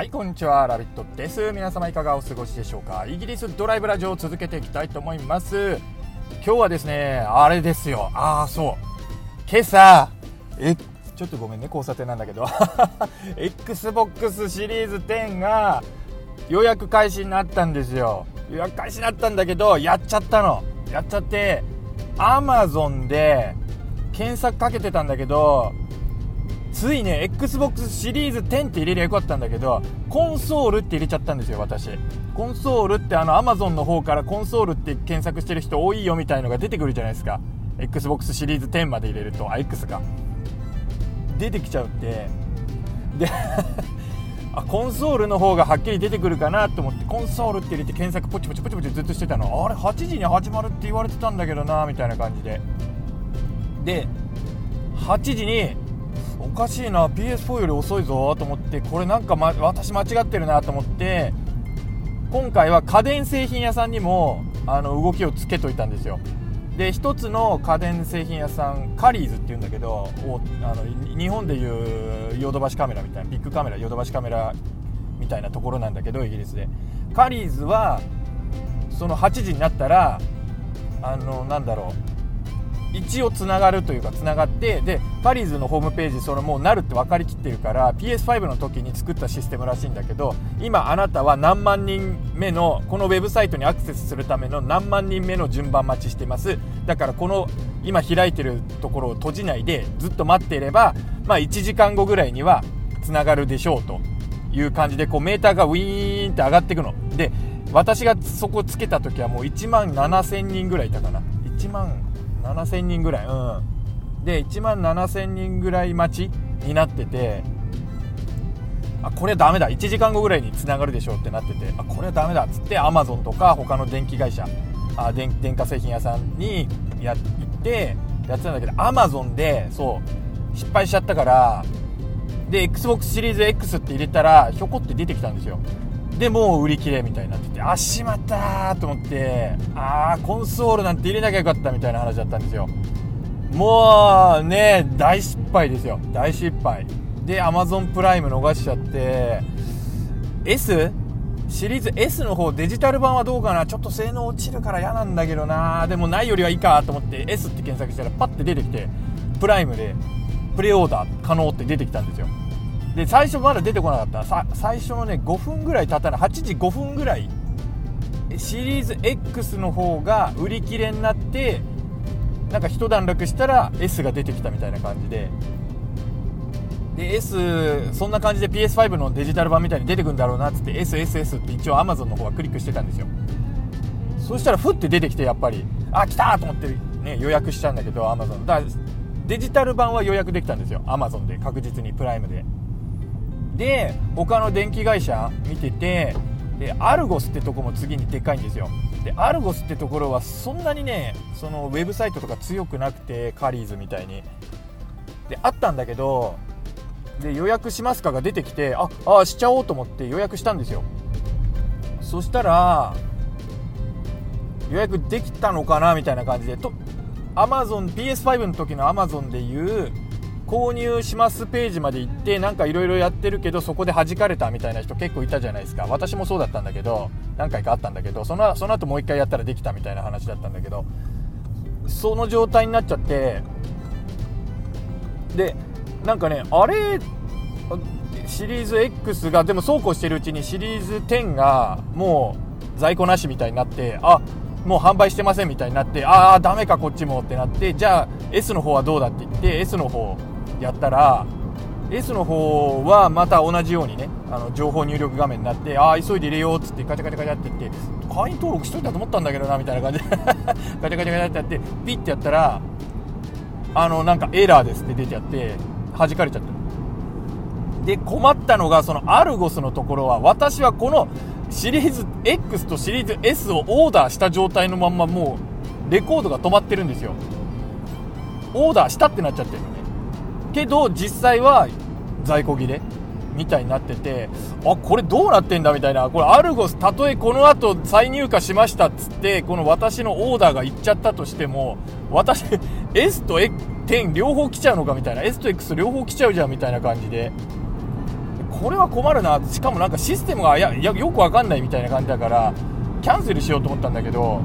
はいこんにちは。ラビットです。皆様いかがお過ごしでしょうか？イギリスドライブラジオを続けていきたいと思います。今日はですねあれですよ。ああそう。今朝えちょっとごめんね。交差点なんだけど。XBOX シリーズ10が予約開始になったんですよ。予約開始になったんだけどやっちゃったの。やっちゃって Amazon で検索かけてたんだけどついね XBOX シリーズ10って入れりゃよかったんだけどコンソールって入れちゃったんですよ私。コンソールってあの Amazon の方からコンソールって検索してる人多いよみたいのが出てくるじゃないですか。XBOX シリーズ10まで入れるとあ X が。出てきちゃうって。で あコンソールの方がはっきり出てくるかなと思ってコンソールって入れて検索ポチポチポチポチずっとしてたの。あれ8時に始まるって言われてたんだけどなみたいな感じで。で8時におかしいな PS4 より遅いぞと思ってこれなんか、ま、私間違ってるなと思って今回は家電製品屋さんにもあの動きをつけといたんですよ。で一つの家電製品屋さんカリーズっていうんだけどあの日本でいうヨドバシカメラみたいなビッグカメラヨドバシカメラみたいなところなんだけどイギリスで。カリーズはその8時になったらあのなんだろう。一応つながるというかつながってでパリーズのホームページそれもうなるって分かりきってるから PS5 の時に作ったシステムらしいんだけど今あなたは何万人目のこのウェブサイトにアクセスするための何万人目の順番待ちしてます。だからこの今開いてるところを閉じないでずっと待っていればまあ1時間後ぐらいにはつながるでしょうという感じでこうメーターがウィーンって上がっていくの。で私がそこつけた時はもう1万7000人ぐらいいたかな。1万7000人ぐらい。うん。で1万7000人ぐらい待ちになっててあこれはダメだ。1時間後ぐらいにつながるでしょうってなっててあこれはダメだ。っつってアマゾンとか他の電気会社あ電電化製品屋さんにや行ってやってたんだけどアマゾンでそう失敗しちゃったからで XBOX シリーズ X って入れたらひょこって出てきたんですよ。でもう売り切れみたいになっててあしまったと思ってああコンソールなんて入れなきゃよかったみたいな話だったんですよ。もうね大失敗ですよ。大失敗。で Amazon プライム逃しちゃって S? シリーズ S の方デジタル版はどうかな？ちょっと性能落ちるから嫌なんだけどな。でもないよりはいいかと思って S って検索したらパッて出てきてプライムでプレオーダー可能って出てきたんですよ。で最初まだ出てこなかった。最初のね5分ぐらい経たない8時5分ぐらい。シリーズ X の方が売り切れになってなんか一段落したら S が出てきたみたいな感じで。で S そんな感じで PS5 のデジタル版みたいに出てくるんだろうなっつって SSS って一応 Amazon の方はクリックしてたんですよ。そしたらふって出てきてやっぱり。あ来たと思って、ね、予約しちゃうんだけど Amazon だからデジタル版は予約できたんですよ。Amazon で確実にプライムで。で他の電気会社見ててでアルゴスってとこも次にでかいんですよ。でアルゴスってところはそんなにねそのウェブサイトとか強くなくてカリーズみたいに。であったんだけどで予約しますかが出てきてああしちゃおうと思って予約したんですよ。そしたら予約できたのかなみたいな感じでと Amazon PS5 の時の Amazon でいう購入しますページまで行ってなんかいろいろやってるけどそこで弾かれたみたいな人結構いたじゃないですか。私もそうだったんだけど何回かあったんだけどそのその後もう一回やったらできたみたいな話だったんだけどその状態になっちゃってでなんかねあれシリーズ X がでもそうこうしてるうちにシリーズ10がもう在庫なしみたいになってあもう販売してませんみたいになってああダメかこっちもってなってじゃあ S の方はどうだって言って S の方やったら S の方はまた同じようにねあの情報入力画面になってああ急いで入れようっつってガチャガチャガチャって言って会員登録しといたと思ったんだけどなみたいな感じで ガチャガチャガチャってやってピッてやったらあのなんかエラーですって出てやって弾かれちゃった。で困ったのがそのアルゴスのところは私はこのシリーズ X とシリーズ S をオーダーした状態のまんまもうレコードが止まってるんですよ。オーダーしたってなっちゃってるのね。けど実際は在庫切れみたいになっててあこれどうなってんだみたいな。これアルゴスたとえこの後再入荷しましたっつってこの私のオーダーがいっちゃったとしても私 S と10両方来ちゃうのかみたいな。S と X 両方来ちゃうじゃんみたいな感じで。これは困るな。しかもなんかシステムがややよくわかんないみたいな感じだからキャンセルしようと思ったんだけど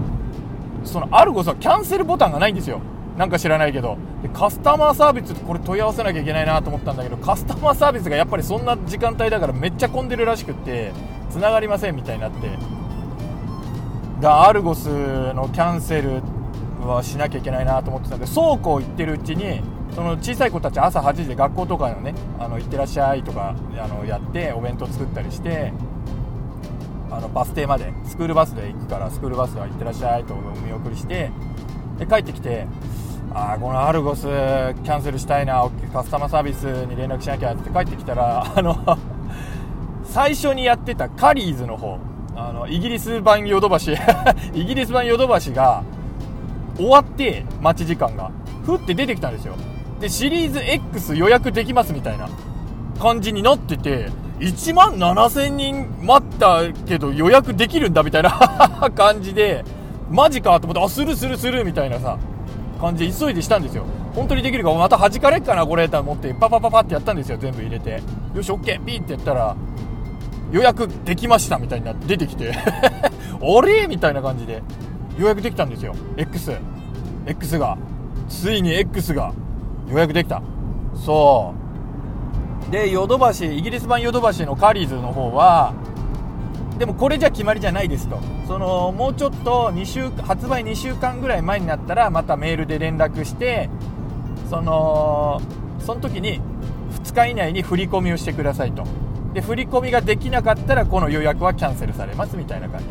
そのアルゴスはキャンセルボタンがないんですよ。なんか知らないけど。カスタマーサービスってこれ問い合わせなきゃいけないなと思ったんだけどカスタマーサービスがやっぱりそんな時間帯だからめっちゃ混んでるらしくって繋がりませんみたいになって。だアルゴスのキャンセルはしなきゃいけないなと思ってたんで倉庫行ってるうちにその小さい子たち朝8時で学校とかのねあの行ってらっしゃいとかあのやってお弁当作ったりしてあのバス停までスクールバスで行くからスクールバスは行ってらっしゃいとお見送りしてで帰ってきてあこのアルゴスキャンセルしたいなカスタマーサービスに連絡しなきゃって帰ってきたらあの 最初にやってたカリーズの方あのイギリス版ヨドバシ イギリス版ヨドバシが終わって待ち時間がふって出てきたんですよ。でシリーズ X 予約できますみたいな感じになってて1万7000人待ったけど予約できるんだみたいな 感じでマジかと思ってあするするするみたいなさ。感じで急いでしたんですよ。本当にできるかまた弾かれっかなこれと思ってパパパパってやったんですよ全部入れて。よし OK ピーってやったら予約できましたみたいになって出てきて。あれみたいな感じで。予約できたんですよ。X X が。ついに X が。予約できた。そう。でヨドバシイギリス版ヨドバシのカリーズの方はでもこれじゃ決まりじゃないですと。そのもうちょっと2週発売2週間ぐらい前になったらまたメールで連絡してそのその時に2日以内に振り込みをしてくださいと。で振り込みができなかったらこの予約はキャンセルされますみたいな感じ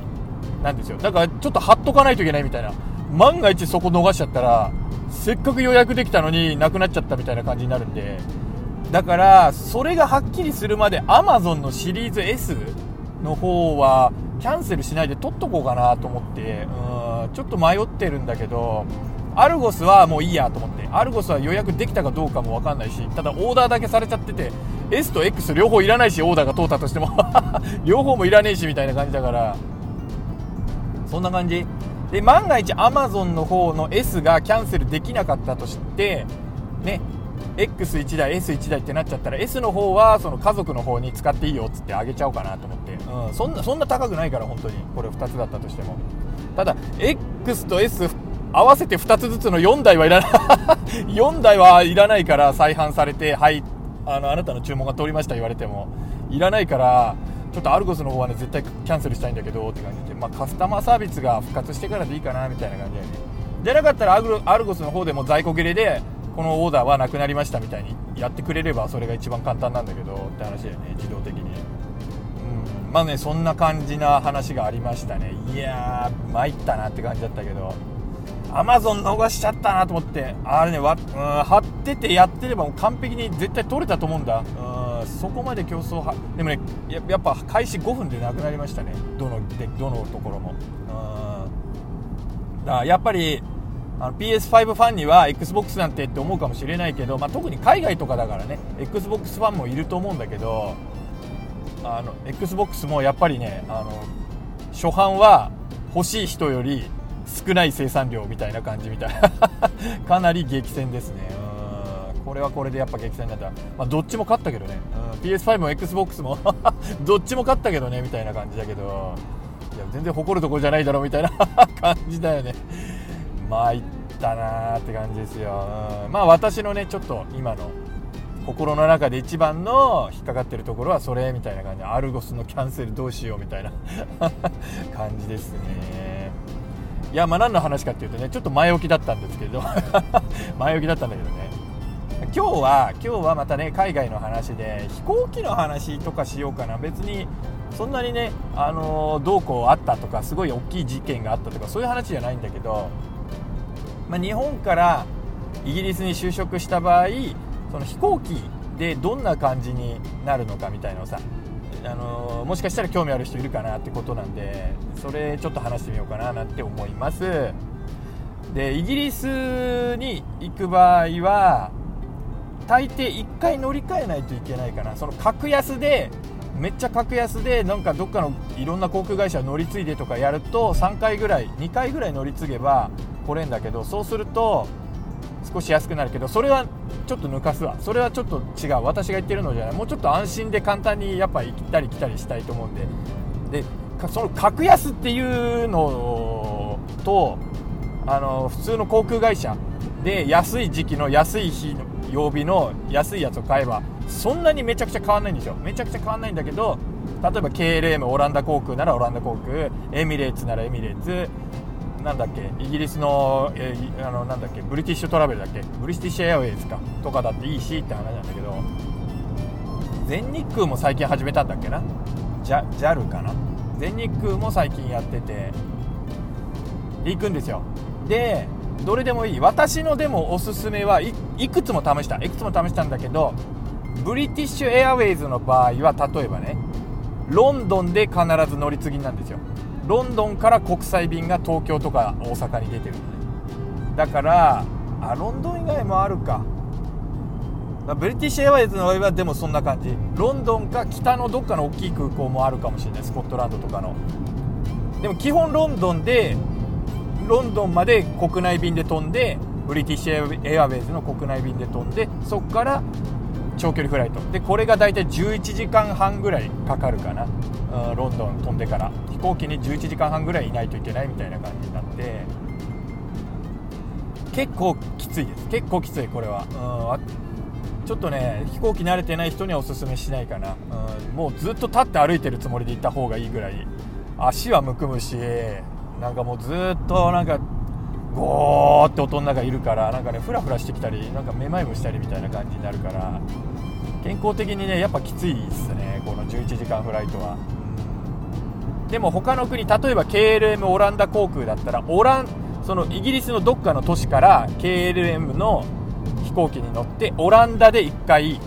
なんですよ。だからちょっと貼っとかないといけないみたいな。万が一そこ逃しちゃったらせっかく予約できたのになくなっちゃったみたいな感じになるんで。だからそれがはっきりするまで Amazon のシリーズ S の方はキャンセルしないで取っとこうかなと思ってうんちょっと迷ってるんだけどアルゴスはもういいやと思って。アルゴスは予約できたかどうかも分かんないしただオーダーだけされちゃってて S と X 両方いらないしオーダーが通ったとしても 両方もいらねえしみたいな感じだから。そんな感じ。で万が一 Amazon の方の S がキャンセルできなかったとしてね X1 台 S1 台ってなっちゃったら S の方はその家族の方に使っていいよっつってあげちゃおうかなと思って、うん、そんなそんな高くないから本当に。これ2つだったとしても。ただ X と S 合わせて2つずつの4台はいらない。4台はいらないから再販されてはいあのあなたの注文が通りました言われても。いらないからちょっとアルゴスの方はね絶対キャンセルしたいんだけどって感じで、まあ、カスタマーサービスが復活してからでいいかなみたいな感じでね。じゃなかったらアルゴスの方でも在庫切れでこのオーダーはなくなりましたみたいにやってくれればそれが一番簡単なんだけどって話だよね自動的に。うん。まあねそんな感じな話がありましたね。いやー参ったなって感じだったけど。アマゾン逃しちゃったなと思って。あれねわ、うん、貼っててやってればもう完璧に絶対取れたと思うんだ。うんそこまで競争はでもねややっぱ開始5分でなくなりましたね。どのでどのところも。うん。だやっぱりあの PS5 ファンには XBOX なんてって思うかもしれないけど、まあ、特に海外とかだからね XBOX ファンもいると思うんだけどあの XBOX もやっぱりねあの初版は欲しい人より少ない生産量みたいな感じみたいな。かなり激戦ですね。うん。これはこれでやっぱ激戦になった、まあ、どっちも勝ったけどね、うん、PS5 も XBOX も どっちも勝ったけどねみたいな感じだけど。いや全然誇るところじゃないだろうみたいな 感じだよね。参ったなーって感じですよ、うん、まあ私のねちょっと今の心の中で一番の引っかかってるところはそれみたいな感じ。アルゴスのキャンセルどうしようみたいな 感じですね。いやまあ何の話かっていうとねちょっと前置きだったんですけど。前置きだったんだけどね。今日は今日はまたね海外の話で飛行機の話とかしようかな。別にそんなにねあのどうこうあったとかすごい大きい事件があったとかそういう話じゃないんだけどまあ、日本からイギリスに就職した場合その飛行機でどんな感じになるのかみたいなのさあのもしかしたら興味ある人いるかなってことなんでそれちょっと話してみようかななんて思います。でイギリスに行く場合は大抵1回乗り換えないといけないかな。その格安でめっちゃ格安でなんかどっかのいろんな航空会社乗り継いでとかやると3回ぐらい2回ぐらい乗り継げば来れんだけどそうすると少し安くなるけどそれはちょっと抜かすわ。それはちょっと違う。私が言ってるのじゃない。もうちょっと安心で簡単にやっぱ行ったり来たりしたいと思うんで。でその格安っていうのとあの普通の航空会社で安い時期の安い日の曜日の安いやつを買えばそんなにめちゃくちゃ変わんないんですよ。めちゃくちゃ変わんないんだけど例えば KLM オランダ航空ならオランダ航空エミレーツならエミレーツなんだっけイギリスの,、えー、あのなんだっけブリティッシュトラベルだっけブリティッシュエアウェイズかとかだっていいしって話なんだけど全日空も最近始めたんだっけな？JAL かな？全日空も最近やってて行くんですよ。でどれでもいい。私のでもおすすめはいくつも試した。いくつも試したんだけどブリティッシュエアウェイズの場合は例えばねロンドンで必ず乗り継ぎなんですよ。ロンドンから国際便が東京とか大阪に出てる。のねだからあロンドン以外もあるか。ブリティッシュエアウェイズの場合はでもそんな感じ。ロンドンか北のどっかの大きい空港もあるかもしれない。スコットランドとかの。でも基本ロンドンでロンドンまで国内便で飛んでブリティッシュエアウェイズの国内便で飛んでそこから長距離フライト。でこれが大体11時間半ぐらいかかるかな、ロンドン飛んでから飛行機に11時間半ぐらいいないといけないみたいな感じになって結構きついです。結構きついこれは、うん、ちょっとね飛行機慣れてない人にはおすすめしないかな、うん、もうずっと立って歩いてるつもりで行った方がいいぐらい。足はむくむしなんかもうずっとなんかゴーって音の中いるからなんかねフラフラしてきたりなんかめまいもしたりみたいな感じになるから健康的にねやっぱきついですねこの11時間フライトは、でも他の国例えば KLM オランダ航空だったらオランそのイギリスのどっかの都市から KLM の飛行機に乗ってオランダで1回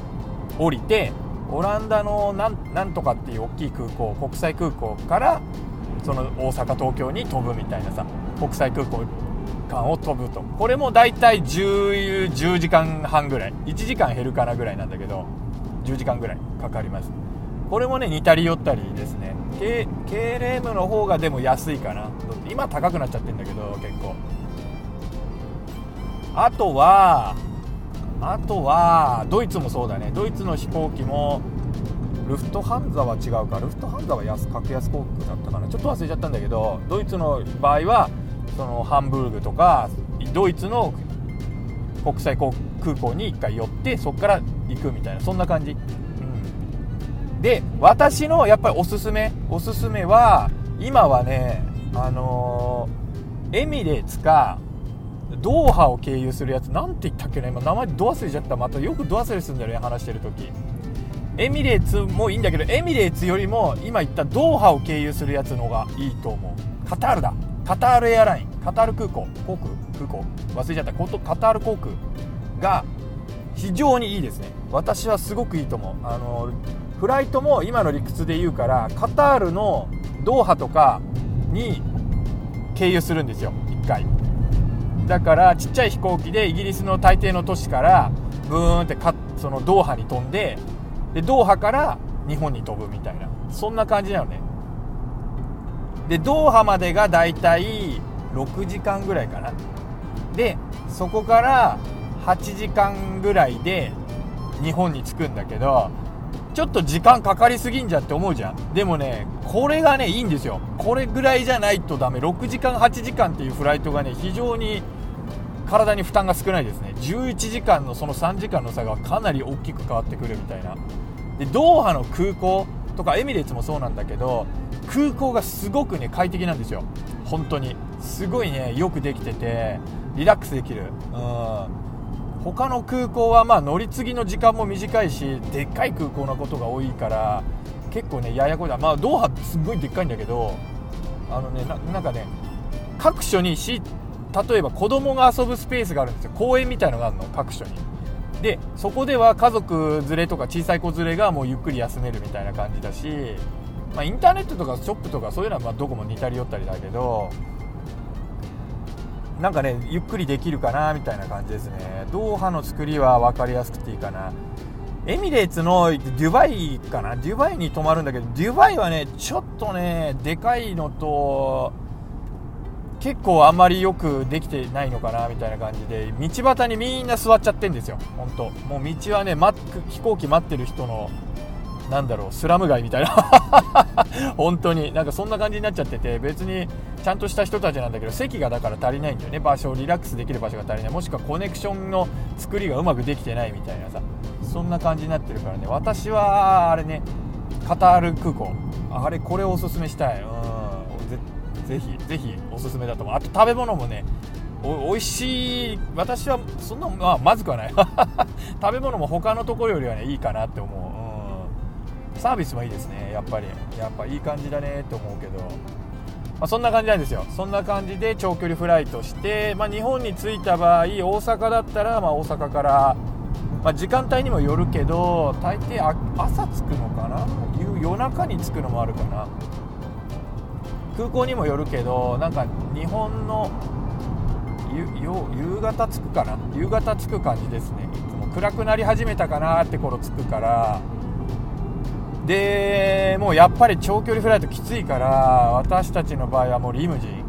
降りてオランダのなんとかっていう大きい空港国際空港からその大阪東京に飛ぶみたいなさ国際空港間を飛ぶと。これも大体 10, 10時間半ぐらい。1時間減るかなぐらいなんだけど10時間ぐらいかかります。これもね似たり寄ったりですね。KLM の方がでも安いかな。今高くなっちゃってるんだけど結構。あとはあとはドイツもそうだね。ドイツの飛行機もルフトハンザは違うか。ルフトハンザは安格安航空だったかな。ちょっと忘れちゃったんだけどドイツの場合はそのハンブルグとかドイツの国際空港に1回寄ってそこから行くみたいな。そんな感じ、で私のやっぱりおすすめおすすめは今はねあのー、エミレーツかドーハを経由するやつなんて言ったっけな今名前ド忘れちゃった。またよくド忘れするんだよね話してる時。エミレーツもいいんだけどエミレーツよりも今言ったドーハを経由するやつの方がいいと思う。カタールだ。カタールエアライン。カタール空港。航空？空港。忘れちゃった。カタール航空が非常にいいですね。私はすごくいいと思う。あのフライトも今の理屈で言うからカタールのドーハとかに経由するんですよ1回。だからちっちゃい飛行機でイギリスの大抵の都市からブーンってかそのドーハに飛んででドーハから日本に飛ぶみたいな。そんな感じなのね。でドーハまでがだいたい6時間ぐらいかな。でそこから8時間ぐらいで日本に着くんだけどちょっと時間かかりすぎんじゃって思うじゃん。でもねこれがねいいんですよ。これぐらいじゃないとダメ。6時間8時間っていうフライトがね非常に体に負担が少ないですね。11時間のその3時間の差がかなり大きく変わってくるみたいな。でドーハの空港とかエミレーツもそうなんだけど空港がすごくね快適なんですよ。本当に。すごいねよくできててリラックスできる。うん。他の空港はまあ乗り継ぎの時間も短いしでっかい空港なことが多いから結構ねややこだまあドーハってすごいでっかいんだけどあのねなんかね各所にし例えば子供が遊ぶスペースがあるんですよ。公園みたいのがあるの各所に。でそこでは家族連れとか小さい子連れがもうゆっくり休めるみたいな感じだしまあ、インターネットとかショップとかそういうのはまどこも似たり寄ったりだけどなんかねゆっくりできるかなみたいな感じですね。ドーハの作りは分かりやすくていいかな。エミレーツのデュバイかな？デュバイに泊まるんだけどデュバイはねちょっとねでかいのと結構あんまりよくできてないのかなみたいな感じで道端にみんな座っちゃってんですよ。本当。もう道はね、ま、飛行機待ってる人のなんだろうスラム街みたいな。本当に。なんかそんな感じになっちゃってて別にちゃんとした人たちなんだけど席がだから足りないんだよね。場所をリラックスできる場所が足りない。もしくはコネクションの作りがうまくできてないみたいなさ。そんな感じになってるからね。私はあれねカタール空港。あれこれをおすすめしたい。うん。ぜひぜひおすすめだと思う。あと食べ物もねお美味しい。私はそんな、まあ、まずくはない。食べ物も他のところよりはねいいかなって思う。サービスもいいですね。やっぱり。やっぱいい感じだねって思うけど、まあ、そんな感じなんですよ。そんな感じで長距離フライトして、まあ、日本に着いた場合大阪だったら、ま大阪から、ま、時間帯にもよるけど大抵朝着くのかな？夜中に着くのもあるかな？空港にもよるけどなんか日本の夕方着くかな？夕方着く感じですね。いつも暗くなり始めたかなって頃着くから。でもうやっぱり長距離フライトきついから私たちの場合はもうリムジン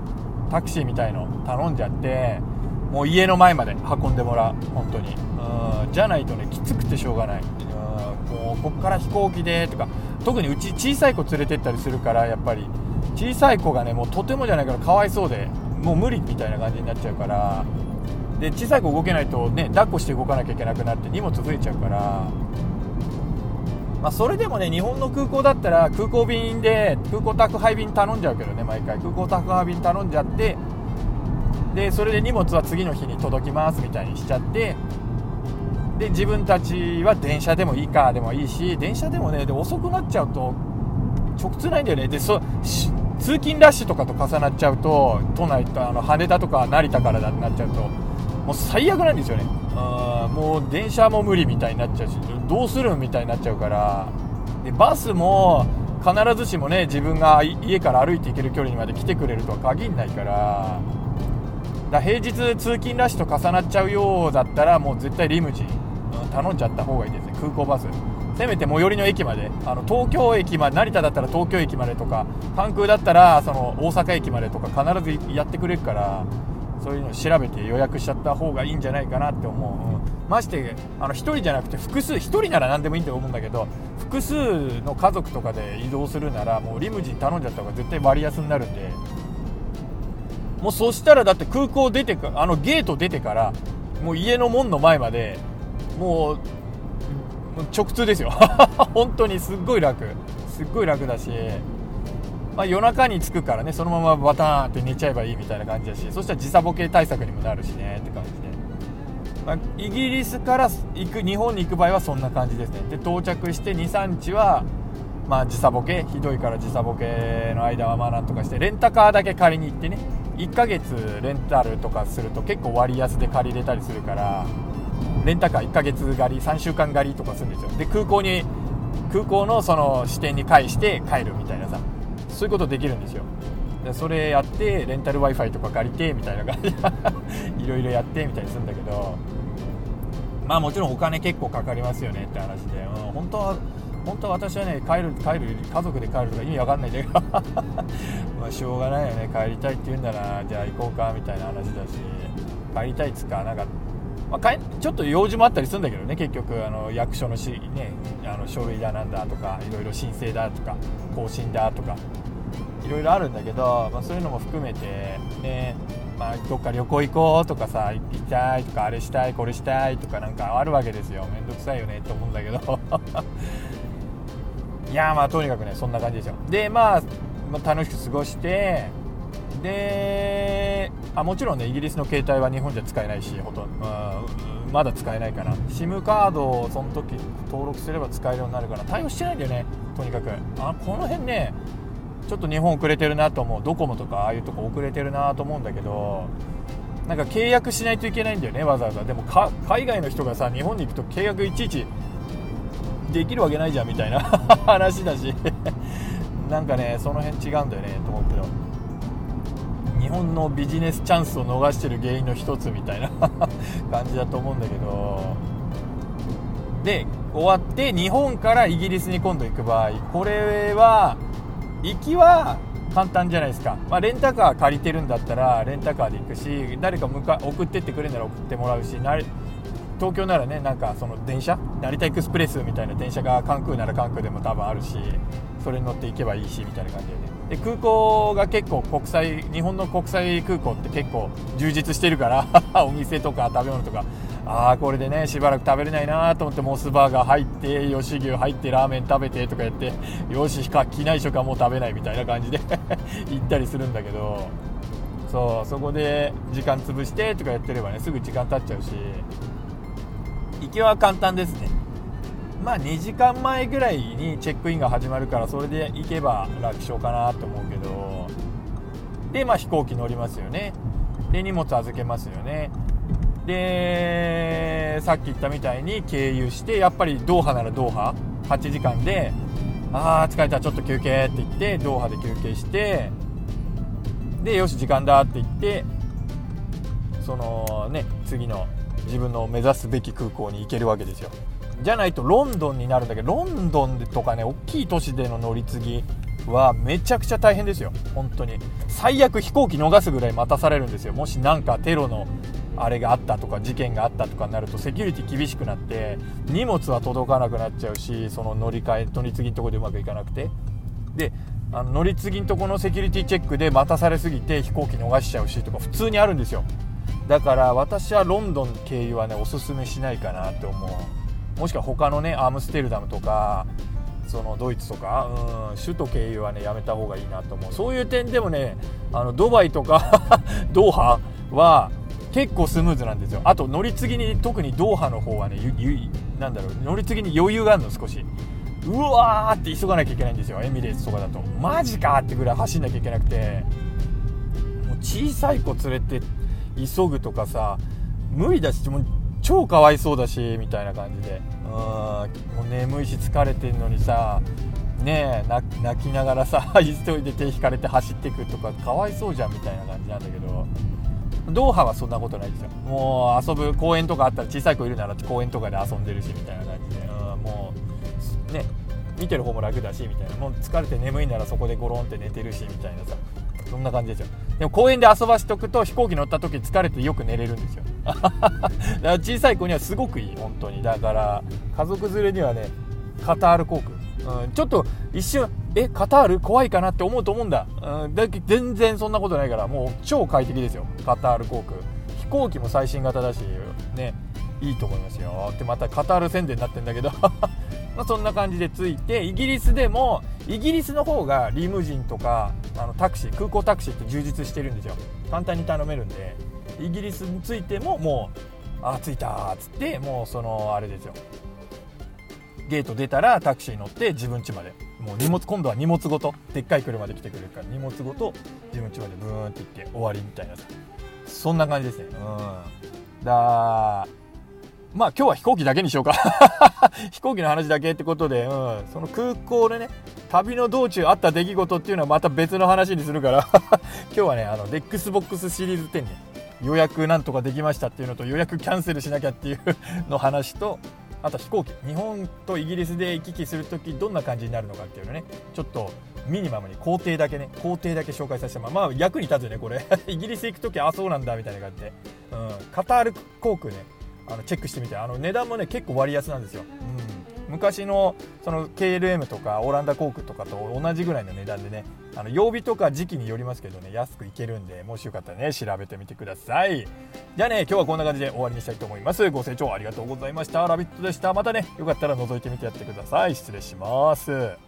タクシーみたいの頼んじゃってもう家の前まで運んでもらう本当に。うんじゃないとねきつくてしょうがない。うんもうこっから飛行機でとか特にうち小さい子連れてったりするからやっぱり小さい子がねもうとてもじゃないからかわいそうでもう無理みたいな感じになっちゃうからで小さい子動けないとね抱っこして動かなきゃいけなくなって荷物増えちゃうからまあ、それでもね日本の空港だったら空港便で空港宅配便頼んじゃうけどね毎回。空港宅配便頼んじゃってでそれで荷物は次の日に届きますみたいにしちゃってで自分たちは電車でもいいかでもいいし電車でもねで遅くなっちゃうと直通ないんだよね。でそ通勤ラッシュとかと重なっちゃうと都内とあの羽田とか成田からだになっちゃうともう最悪なんですよね。もう電車も無理みたいになっちゃうしどうするみたいになっちゃうから。でバスも必ずしもね自分が家から歩いて行ける距離にまで来てくれるとは限らないから。だ平日通勤ラッシュと重なっちゃうようだったらもう絶対リムジン、うん、頼んじゃった方がいいですね。空港バス。せめて最寄りの駅まで。あの東京駅まで成田だったら東京駅までとか関空だったらその大阪駅までとか必ずやってくれるから。そういうのを調べて予約しちゃった方がいいんじゃないかなって思う、うん、ましてあの1人じゃなくて複数1人なら何でもいいと思うんだけど複数の家族とかで移動するならもうリムジン頼んじゃった方が絶対割安になるんで。もうそしたらだって空港出てかあのゲート出てからもう家の門の前までもう直通ですよ。本当にすっごい楽。すっごい楽だし。まあ、夜中に着くからねそのままバターンって寝ちゃえばいいみたいな感じだしそしたら時差ボケ対策にもなるしねって感じで、まあ、イギリスから行く日本に行く場合はそんな感じですね。で到着して23日はまあ時差ボケひどいから時差ボケの間はまあなんとかしてレンタカーだけ借りに行ってね1ヶ月レンタルとかすると結構割安で借りれたりするからレンタカー1ヶ月借り3週間借りとかするんですよ。で空港に空港のその支店に返して帰るみたいなさ。そういうことできるんですよ。それやってレンタル w i f i とか借りてみたいな感じ。で いろいろやってみたいにするんだけど。まあもちろんお金結構かかりますよねって話で、うん、本当は本当は私はね帰る帰る家族で帰るとか意味わかんないんだけど。まあしょうがないよね。帰りたいって言うんだなじゃあ行こうかみたいな話だし。帰りたいっつかなんかまあ、ちょっと用事もあったりするんだけどね結局あの役所のし、ね、あの書類だなんだとかいろいろ申請だとか更新だとかいろいろあるんだけど、まあ、そういうのも含めて、ねまあ、どっか旅行行こうとかさ行きたいとかあれしたいこれしたいとかなんかあるわけですよ。めんどくさいよねと思うんだけど。いやまあとにかくねそんな感じですよ。でまあ、まあ、楽しく過ごしてであもちろんねイギリスの携帯は日本じゃ使えないしほとんど、まだ使えないかな。SIM カードをその時登録すれば使えるようになるから対応してないんだよねとにかく。あこの辺ねちょっと日本遅れてるなと思う。ドコモとかああいうとこ遅れてるなと思うんだけどなんか契約しないといけないんだよねわざわざ。でも海外の人がさ日本に行くと契約いちいちできるわけないじゃんみたいな 話だし。なんかねその辺違うんだよねと思うけど。日本のビジネスチャンスを逃してる原因の一つみたいな 感じだと思うんだけど。で終わって日本からイギリスに今度行く場合これは行きは簡単じゃないですか、まあ、レンタカー借りてるんだったらレンタカーで行くし誰か向か送ってってくれるなら送ってもらうし東京ならねなんかその電車成田エクスプレスみたいな電車が関空なら関空でも多分あるしそれに乗って行けばいいしみたいな感じでね。で空港が結構国際日本の国際空港って結構充実してるから お店とか食べ物とか。ああこれでねしばらく食べれないなと思ってモスバーガー入って吉牛入ってラーメン食べてとかやってよし機内食はもう食べないみたいな感じで 行ったりするんだけど。そうそこで時間潰してとかやってればねすぐ時間経っちゃうし。行きは簡単ですね。まあ2時間前ぐらいにチェックインが始まるからそれで行けば楽勝かなと思うけど。でまあ飛行機乗りますよね。で荷物預けますよね。でさっき言ったみたいに経由してやっぱりドーハならドーハ。8時間でああ疲れたちょっと休憩って言ってドーハで休憩してでよし時間だって言ってそのね次の自分の目指すべき空港に行けるわけですよ。じゃないとロンドンになるんだけどロンドンとかね大きい都市での乗り継ぎはめちゃくちゃ大変ですよ。本当に。最悪飛行機逃すぐらい待たされるんですよ。もし何かテロのあれがあったとか事件があったとかになるとセキュリティ厳しくなって荷物は届かなくなっちゃうしその乗り換え乗り継ぎのとこでうまくいかなくて。であの乗り継ぎのとこのセキュリティチェックで待たされすぎて飛行機逃しちゃうしとか普通にあるんですよ。だから私はロンドン経由はねおすすめしないかなって思う。もしくは他のねアムステルダムとかそのドイツとか、うん、首都経由はねやめた方がいいなと思う。そういう点でもねあのドバイとか ドーハは結構スムーズなんですよ。あと乗り継ぎに特にドーハの方はねなんだろう乗り継ぎに余裕があるの少し。うわーって急がなきゃいけないんですよ。エミレーツとかだと。マジかってぐらい走んなきゃいけなくて。もう小さい子連れて急ぐとかさ無理だしもう超かわいそうだしみたいな感じで。うん。もう眠いし疲れてんのにさねえ泣きながらさ 急いで手引かれて走っていくとかかわいそうじゃんみたいな感じなんだけど。ドーハはそんなことないですよ。もう遊ぶ公園とかあったら小さい子いるなら公園とかで遊んでるしみたいな感じで、うん、もうね見てる方も楽だしみたいな。もう疲れて眠いならそこでゴロンって寝てるしみたいなさそんな感じですよ。でも公園で遊ばしとくと飛行機乗った時疲れてよく寝れるんですよ。だから小さい子にはすごくいい本当に。だから家族連れにはねカタール航空、うん、ちょっと一瞬えカタール？怖いかなって思うと思うんだ、うん、だ全然そんなことないからもう超快適ですよ。カタール航空。飛行機も最新型だしねいいと思いますよ。ってまたカタール宣伝になってんだけど。まあ、そんな感じで着いてイギリスでもイギリスの方がリムジンとかあのタクシー空港タクシーって充実してるんですよ。簡単に頼めるんでイギリスに着いてももうあ着いたっつってもうそのあれですよ。ゲート出たらタクシー乗って自分家まで。もう荷物今度は荷物ごとでっかい車で来てくれるから荷物ごと自分家までブーンって行って終わりみたいなさ。そんな感じですね。うん。だまあ今日は飛行機だけにしようか。飛行機の話だけってことで、うん、その空港でね旅の道中あった出来事っていうのはまた別の話にするから。今日はねあのデックスボックスシリーズ10ね予約なんとかできましたっていうのと予約キャンセルしなきゃっていうの話とあと飛行機。日本とイギリスで行き来するときどんな感じになるのかっていうのね。ちょっとミニマムに行程だけね行程だけ紹介させてもらまあ役に立つよねこれ。イギリス行く時あそうなんだみたいな感じで、うん、カタール航空ね。あのチェックしてみて。あの値段もね結構割安なんですよ、うん、昔のその KLM とかオランダ航空とかと同じぐらいの値段でねあの曜日とか時期によりますけどね安くいけるんでもしよかったらね調べてみてください。じゃあね今日はこんな感じで終わりにしたいと思います。ご清聴ありがとうございました。ラビットでした。またねよかったら覗いてみてやってください。失礼します。